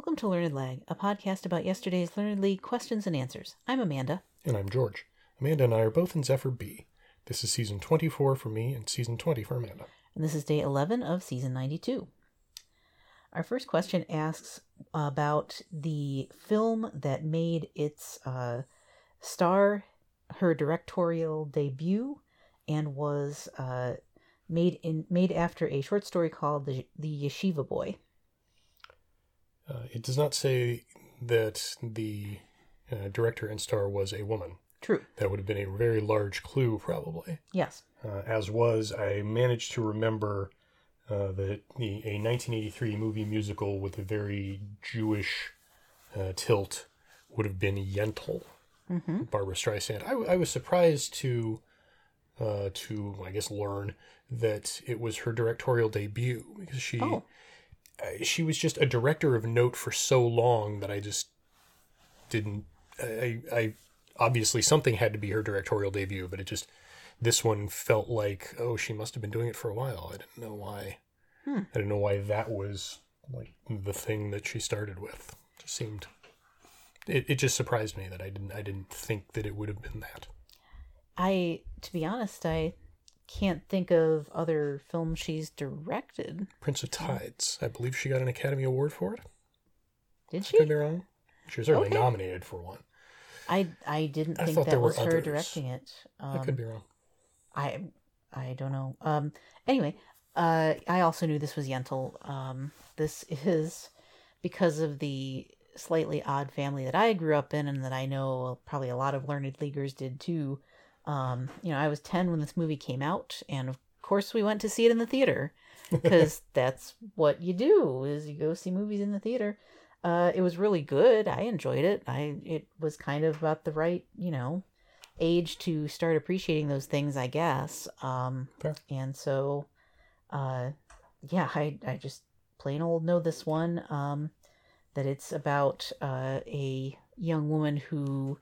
Welcome to Learned Lag, a podcast about yesterday's Learned League questions and answers. I'm Amanda. And I'm George. Amanda and I are both in Zephyr B. This is season 24 for me and season 20 for Amanda. And this is day 11 of season 92. Our first question asks about the film that made its uh, star her directorial debut and was uh, made in made after a short story called the, the Yeshiva Boy. Uh, it does not say that the uh, director and star was a woman. True. That would have been a very large clue, probably. Yes. Uh, as was, I managed to remember uh, that the, a 1983 movie musical with a very Jewish uh, tilt would have been Yentl, Mm-hmm. Barbra Streisand. I, I was surprised to, uh, to I guess, learn that it was her directorial debut because she, Oh. She was just a director of note for so long that I just didn't. I, I obviously something had to be her directorial debut, but it just this one felt like oh she must have been doing it for a while. I didn't know why. Hmm. I didn't know why that was like the thing that she started with. It just seemed. It, it just surprised me that I didn't I didn't think that it would have been that. I, to be honest, I can't think of other films she's directed. Prince of Tides. I believe she got an Academy Award for it. Did she? Could be wrong. She was certainly Okay. nominated for one. I I didn't think that was her others. directing it. Um, I could be wrong. I I don't know. Um. Anyway, uh, I also knew this was Yentl. Um. This is because of the slightly odd family that I grew up in, and that I know probably a lot of learned leaguers did too. Um. You know, I was ten when this movie came out, and of course we went to see it in the theater because that's what you do is you go see movies in the theater. Uh, it was really good. I enjoyed it. I it was kind of about the right, you know, age to start appreciating those things, I guess. Um, Fair. and so, uh, yeah, I I just plain old know this one. Um, that it's about uh, a young woman who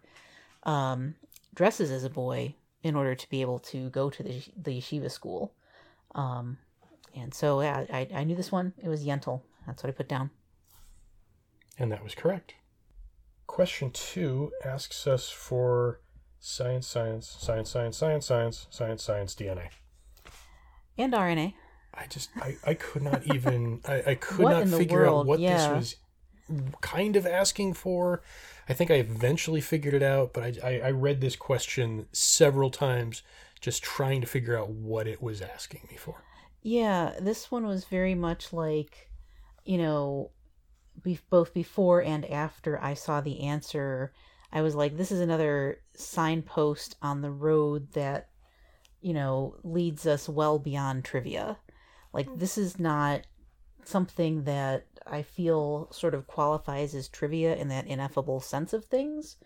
um, dresses as a boy in order to be able to go to the the yeshiva school. Um, and so yeah, I I knew this one. It was Yentl. That's what I put down. And that was correct. Question two asks us for science, science, science, science, science, science, science, science, DNA. And RNA. I just, I, I could not even, I, I could What not figure out what Yeah. this was kind of asking for. I think I eventually figured it out, but I, I, I read this question several times just trying to figure out what it was asking me for. Yeah, this one was very much like, you know, be- both before and after I saw the answer, I was like, this is another signpost on the road that, you know, leads us well beyond trivia. Like, this is not something that I feel sort of qualifies as trivia in that ineffable sense of things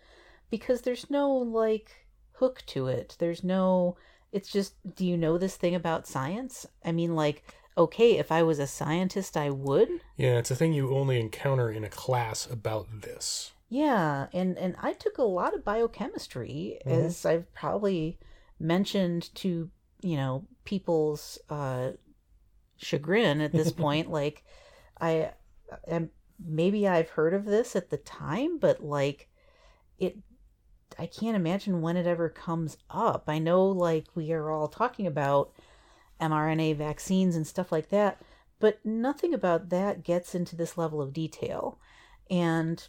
because there's no, like, hook to it. There's no it's just do you know this thing about science i mean like okay if i was a scientist i would Yeah, it's a thing you only encounter in a class about this. yeah and and i took a lot of biochemistry as i've probably mentioned to you know people's uh chagrin at this point like i am maybe i've heard of this at the time but like it i can't imagine when it ever comes up. I know like we are all talking about mrna vaccines and stuff like that but nothing about that gets into this level of detail. And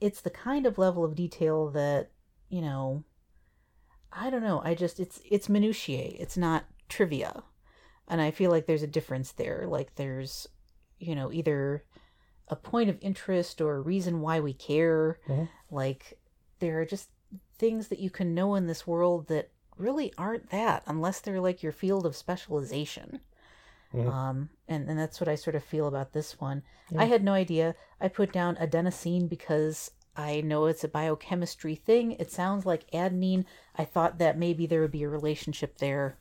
it's the kind of level of detail that you know i don't know i just it's it's minutiae it's not trivia and i feel like there's a difference there. Like there's you know either a point of interest or a reason why we care. Mhm. like there are just things that you can know in this world that really aren't that unless they're like your field of specialization. Mhm. um and, and that's what i sort of feel about this one. I had no idea. I put down adenosine because i know it's a biochemistry thing. It sounds like adenine. I thought that maybe there would be a relationship there.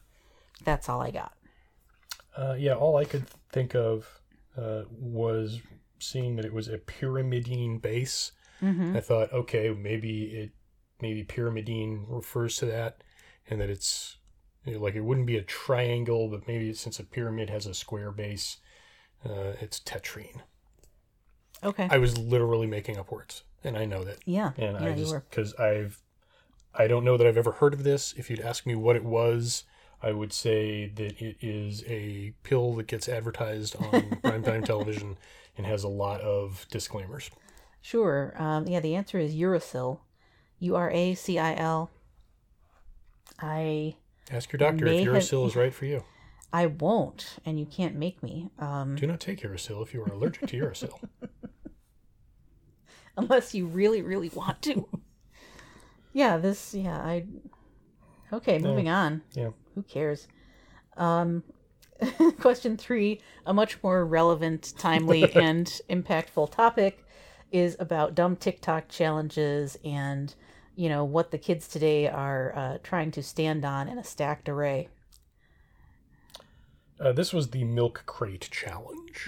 That's all i got Uh, yeah, all I could think of uh, was seeing that it was a pyrimidine base. mm-hmm. I thought, okay, maybe it, maybe pyrimidine refers to that, and that it's you know, like it wouldn't be a triangle, but maybe since a pyramid has a square base, uh, it's tetrine. Okay. I was literally making up words, and I know that. yeah. And yeah, I just because I've I don't know that I've ever heard of this. If you'd ask me what it was, I would say that it is a pill that gets advertised on primetime television and has a lot of disclaimers. Sure. Um, yeah, the answer is Uracil. U R A C I L. I Ask your doctor if have- Uracil is right for you. I won't, and you can't make me. Um, Do not take Uracil if you are allergic to Uracil. unless you really, really want to. yeah, this. Yeah, I. Okay, moving on. Yeah. Who cares? Um, question three, a much more relevant, timely, and impactful topic, is about dumb TikTok challenges and you know what the kids today are uh, trying to stand on in a stacked array. Uh, this was the milk crate challenge.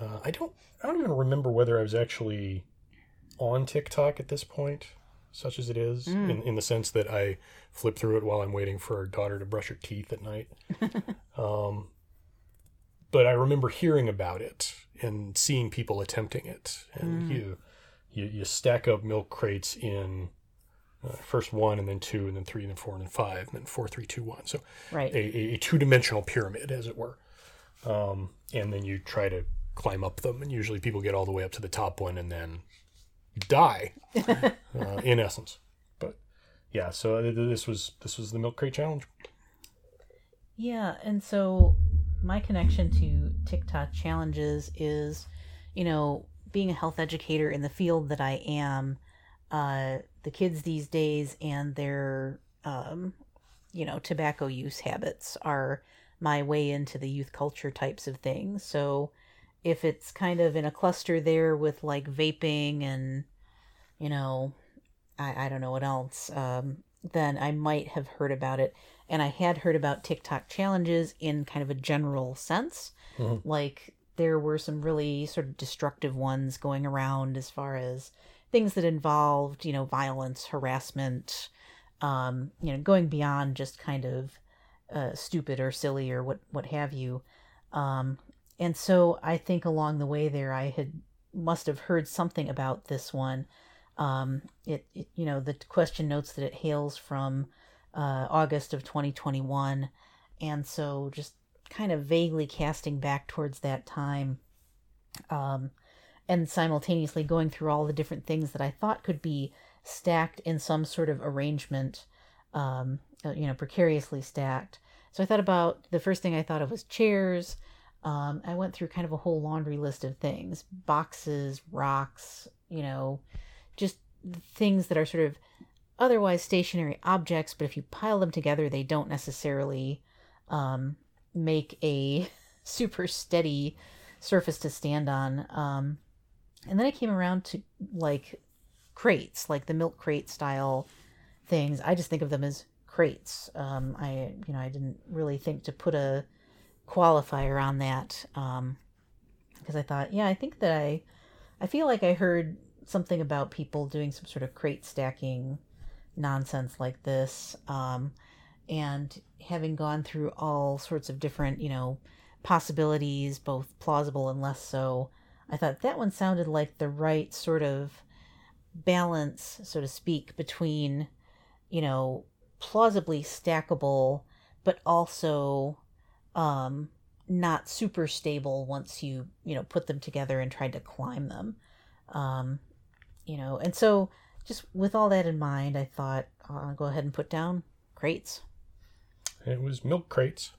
Uh, I don't. I don't even remember whether I was actually on TikTok at this point, such as it is, in, in the sense that I flip through it while I'm waiting for our daughter to brush her teeth at night. um, but I remember hearing about it and seeing people attempting it, and you, you you stack up milk crates in. Uh, first one, and then two, and then three, and then four, and then five, and then four, three, two, one. So Right. a, a, a two-dimensional pyramid, as it were. Um, and then you try to climb up them, and usually people get all the way up to the top one and then die, uh, in essence. But yeah, so th- th- this was this was the milk crate challenge. Yeah, and so my connection to TikTok challenges is, you know, being a health educator in the field that I am, uh, the kids these days and their, um, you know, tobacco use habits are my way into the youth culture types of things. So if it's kind of in a cluster there with like vaping and, you know, I, I don't know what else, um, then I might have heard about it. And I had heard about TikTok challenges in kind of a general sense. Mhm. Like there were some really sort of destructive ones going around as far as things that involved, you know, violence, harassment, um, you know, going beyond just kind of uh, stupid or silly or what what have you. Um, and so I think along the way there, I had must have heard something about this one. Um, it, it you know the question notes that it hails from uh, August of 2021, and so just kind of vaguely casting back towards that time, um, and simultaneously going through all the different things that I thought could be stacked in some sort of arrangement, um, uh, you know, precariously stacked. So I thought about the first thing I thought of was chairs. Um, I went through kind of a whole laundry list of things boxes, rocks, you know, just things that are sort of otherwise stationary objects, but if you pile them together, they don't necessarily um, make a super steady surface to stand on. Um, and then I came around to like crates, like the milk crate style things. I just think of them as crates. Um, I, you know, I didn't really think to put a qualifier on that um, because I thought, yeah, I think that I, I feel like I heard something about people doing some sort of crate stacking nonsense like this, um, and having gone through all sorts of different, you know, possibilities, both plausible and less so. I thought that one sounded like the right sort of balance, so to speak, between, you know, plausibly stackable, but also um, not super stable once you, you know, put them together and tried to climb them. Um, you know, and so just with all that in mind, I thought I'll go ahead and put down crates. It was milk crates.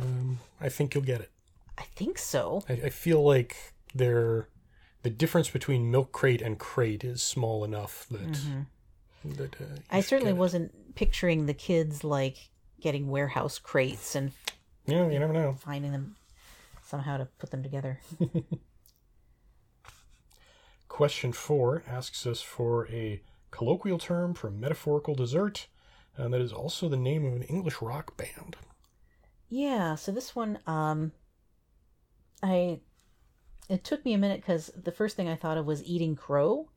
Um, I think you'll get it. I think so. I, I feel like they're the difference between milk crate and crate is small enough that that uh, I certainly wasn't picturing the kids like getting warehouse crates and Yeah, you never know. finding them somehow to put them together. Question four asks us for a colloquial term for metaphorical dessert, and that is also the name of an English rock band. Yeah, so this one, um, I, it took me a minute because the first thing I thought of was eating crow,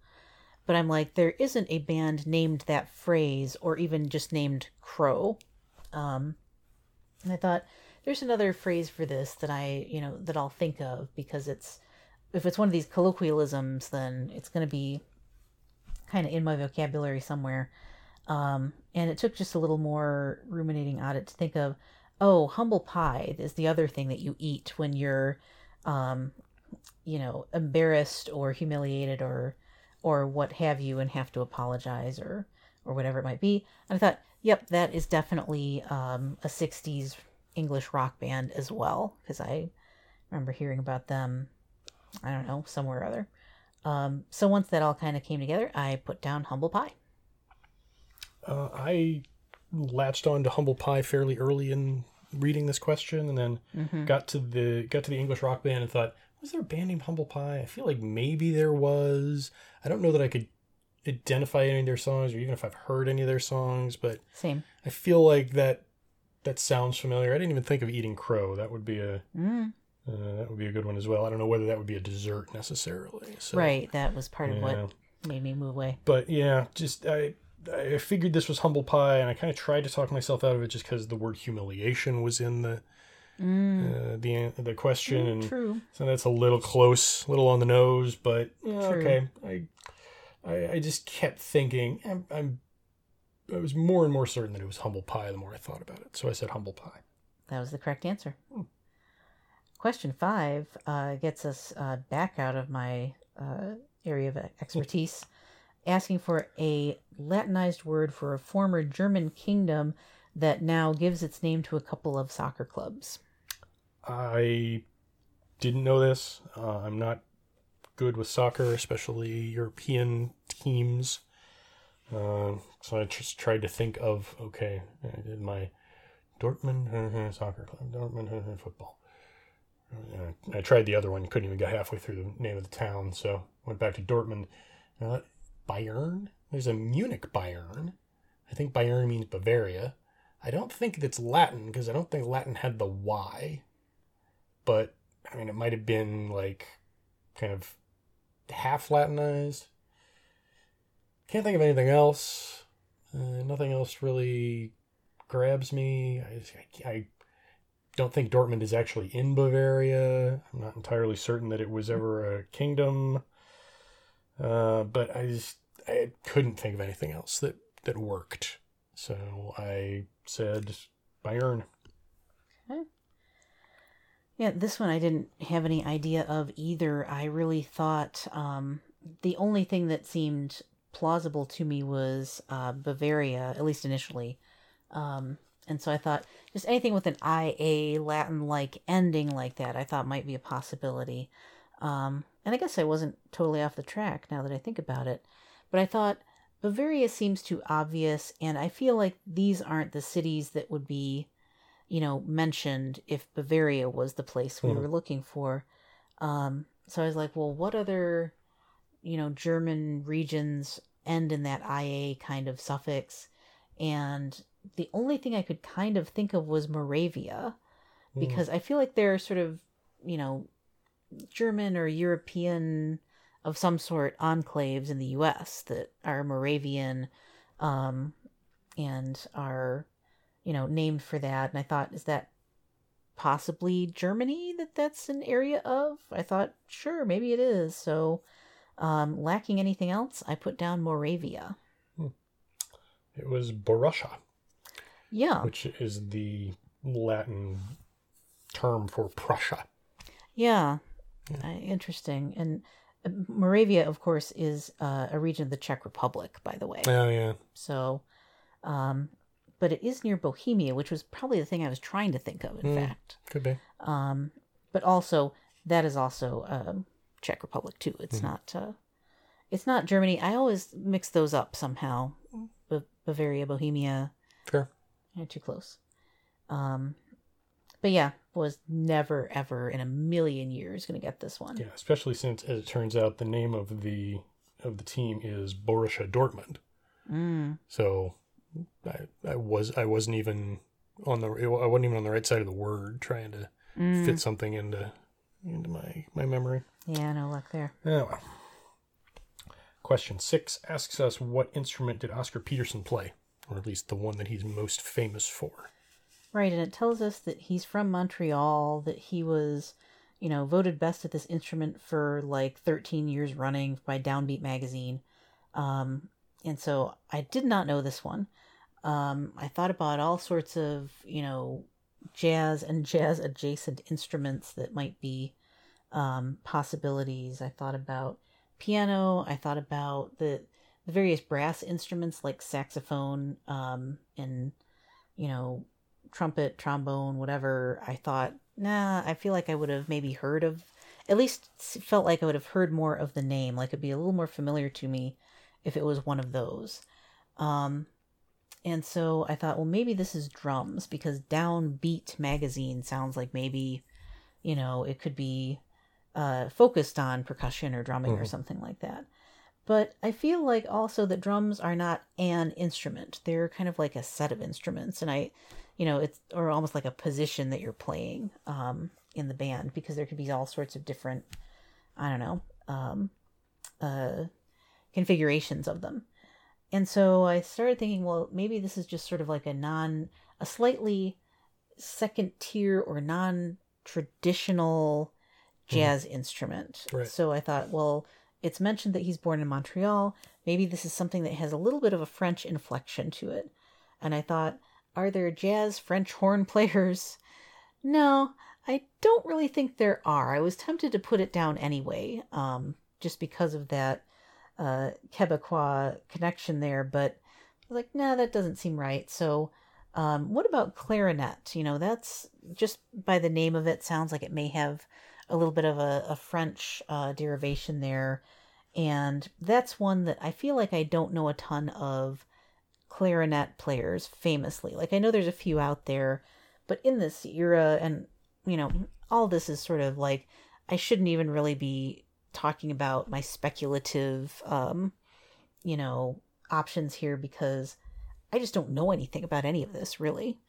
but I'm like, there isn't a band named that phrase or even just named crow. Um, and I thought there's another phrase for this that I, you know, that I'll think of because it's if it's one of these colloquialisms, then it's going to be kind of in my vocabulary somewhere. Um, and it took just a little more ruminating on it to think of, oh, humble pie is the other thing that you eat when you're, um, you know, embarrassed or humiliated or, or what have you, and have to apologize or, or whatever it might be. And I thought, yep, that is definitely um, a '60s English rock band as well, because I remember hearing about them. I don't know, somewhere or other. Um, so once that all kind of came together, I put down humble pie. Uh, I latched on to humble pie fairly early in reading this question, and then Mm-hmm. got to the got to the English rock band and thought, was there a band named Humble Pie? I feel like maybe there was. I don't know that I could identify any of their songs, or even if I've heard any of their songs, but Same. I feel like that that sounds familiar. I didn't even think of eating crow. That would be a Mm, uh, that would be a good one as well. I don't know whether that would be a dessert necessarily. So, right. That was part of what made me move away. but yeah, just I I figured this was humble pie, and I kind of tried to talk myself out of it just because the word humiliation was in the Mm, uh, the the question, and true. so that's a little close, a little on the nose. But yeah, okay, I, I I just kept thinking I'm, I'm I was more and more certain that it was humble pie the more I thought about it. So I said humble pie. That was the correct answer. Question five uh, gets us uh, back out of my uh, area of expertise, asking for a Latinized word for a former German kingdom that now gives its name to a couple of soccer clubs. I didn't know this. Uh, I'm not good with soccer, especially European teams. Uh, so I just tried to think of okay, I did my Dortmund soccer club, Dortmund football. Uh, I tried the other one, couldn't even get halfway through the name of the town, so went back to Dortmund. Bayern? There's a Munich Bayern. I think Bayern means Bavaria. I don't think it's Latin because I don't think Latin had the Y but I mean, it might have been like kind of half Latinized. Can't think of anything else. Uh, nothing else really grabs me. I, I don't think Dortmund is actually in Bavaria. I'm not entirely certain that it was ever a kingdom. Uh, but I just I couldn't think of anything else that that worked. So I said Bayern. Okay. Yeah, this one I didn't have any idea of either. I really thought um, the only thing that seemed plausible to me was uh, Bavaria, at least initially. Um, and so I thought just anything with an IA Latin like ending like that, I thought might be a possibility. Um, and I guess I wasn't totally off the track now that I think about it. But I thought Bavaria seems too obvious, and I feel like these aren't the cities that would be you know, mentioned if Bavaria was the place we Hmm. were looking for. Um, so I was like, well, what other, you know, German regions end in that IA kind of suffix? And the only thing I could kind of think of was Moravia, Hmm. because I feel like they're sort of, you know, German or European of some sort enclaves in the US that are Moravian um, and are you know, named for that. And I thought, is that possibly Germany that that's an area of? I thought, sure, maybe it is. So, um, lacking anything else, I put down Moravia. It was Borussia. Yeah, which is the Latin term for Prussia. yeah, Uh, interesting. And uh, Moravia, of course, is uh, a region of the Czech Republic, by the way. Oh yeah, So, um, but it is near Bohemia, which was probably the thing I was trying to think of. In Hmm. fact, could be. um, but also that is also um, Czech Republic too. It's Mhm. not. Uh, it's not Germany. I always mix those up somehow. Ba- Bavaria, Bohemia, Fair. too close. Um, but yeah, was never ever in a million years gonna get this one. Yeah, especially since, as it turns out, the name of the of the team is Borussia Dortmund. Mm, So I I was I wasn't even on the I wasn't even on the right side of the word trying to mm. fit something into into my my memory. Yeah, no luck there. Oh well. Question six asks us what instrument did Oscar Peterson play, or at least the one that he's most famous for. Right, and it tells us that he's from Montreal, that he was you know, voted best at this instrument for like 13 years running by Downbeat magazine. Um, and so I did not know this one. Um, I thought about all sorts of, you know, jazz and jazz adjacent instruments that might be um, possibilities. I thought about piano. I thought about the, the various brass instruments like saxophone um, and, you know, trumpet, trombone, whatever. I thought, nah, I feel like I would have maybe heard of, at least felt like I would have heard more of the name. Like it'd be a little more familiar to me if it was one of those. Um, and so I thought, well, maybe this is drums because Downbeat magazine sounds like maybe, you know, it could be uh, focused on percussion or drumming mm-hmm. or something like that. But I feel like also that drums are not an instrument. They're kind of like a set of instruments. And I, you know, it's, or almost like a position that you're playing um, in the band because there could be all sorts of different, I don't know, um, uh, configurations of them. And so I started thinking, well, maybe this is just sort of like a non, a slightly second tier or non traditional. Jazz mm-hmm. instrument. Right. So I thought, well, it's mentioned that he's born in Montreal. Maybe this is something that has a little bit of a French inflection to it. And I thought, are there jazz French horn players? No, I don't really think there are. I was tempted to put it down anyway, um, just because of that uh, Quebecois connection there, but like, nah, that doesn't seem right. So, um, what about clarinet? You know, that's just by the name of it sounds like it may have a little bit of a, a French uh, derivation there. And that's one that I feel like I don't know a ton of clarinet players famously. Like, I know there's a few out there, but in this era, and, you know, all this is sort of like, I shouldn't even really be talking about my speculative, um, you know, options here because I just don't know anything about any of this really,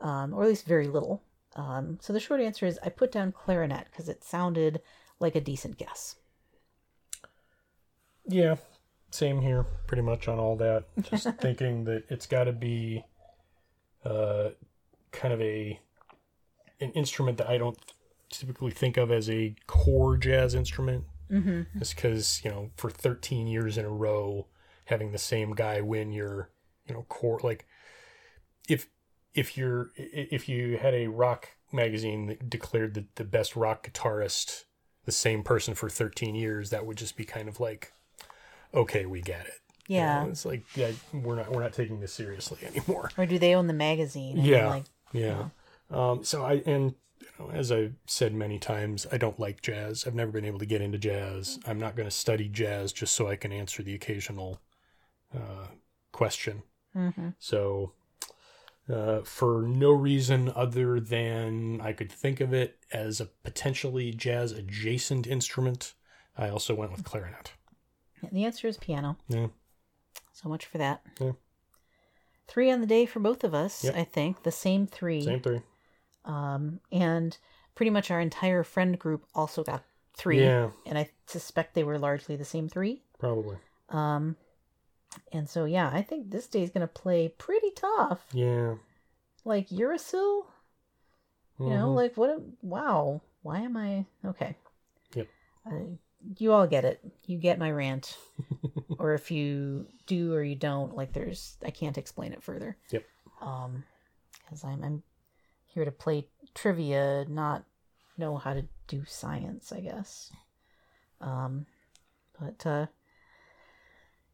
um, or at least very little. Um, so the short answer is I put down clarinet because it sounded like a decent guess. Yeah, same here, pretty much on all that. Just thinking that it's got to be uh, kind of a an instrument that I don't typically think of as a core jazz instrument. Mm-hmm. Just because you know, for 13 years in a row, having the same guy win your you know core like if if you're if you had a rock magazine that declared that the best rock guitarist the same person for 13 years that would just be kind of like okay we get it yeah you know, it's like yeah, we're not we're not taking this seriously anymore or do they own the magazine yeah like, yeah you know. um so i and you know, as I've said many times, I don't like jazz. I've never been able to get into jazz. I'm not going to study jazz just so I can answer the occasional uh, question. Mm-hmm. So, uh, for no reason other than I could think of it as a potentially jazz adjacent instrument, I also went with clarinet. The answer is piano. Yeah. So much for that. Yeah. Three on the day for both of us, yep. I think. The same three. Same three. Um, and pretty much our entire friend group also got three. Yeah. And I suspect they were largely the same three. Probably. Um, and so yeah, I think this day is gonna play pretty tough. Yeah. Like Uracil. You mm-hmm. know, like what? A, wow. Why am I okay? Yep. Uh, you all get it. You get my rant. or if you do or you don't, like there's I can't explain it further. Yep. Um, because I'm I'm here to play trivia, not know how to do science, I guess. Um, but, uh,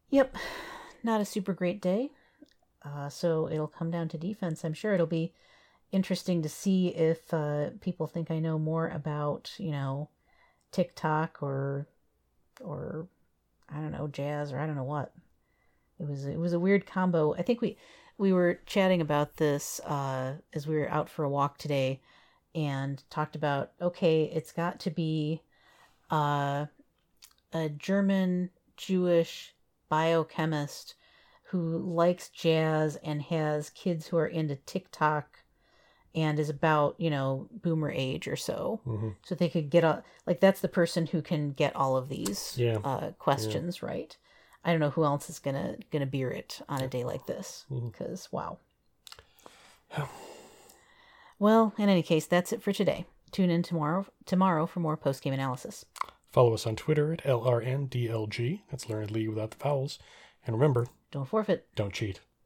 yep, not a super great day. Uh, so it'll come down to defense. I'm sure it'll be interesting to see if uh, people think I know more about, you know, TikTok or, or I don't know, jazz or I don't know what. It was it was a weird combo. I think we we were chatting about this uh, as we were out for a walk today and talked about okay, it's got to be uh, a German Jewish biochemist who likes jazz and has kids who are into TikTok and is about, you know, boomer age or so. Mm-hmm. So they could get a, like, that's the person who can get all of these yeah. uh, questions yeah. right. I don't know who else is gonna gonna beer it on a day like this because mm-hmm. wow. Well, in any case, that's it for today. Tune in tomorrow tomorrow for more post game analysis. Follow us on Twitter at LRNDLG. That's Learned League without the vowels. And remember, Don't forfeit. don't cheat.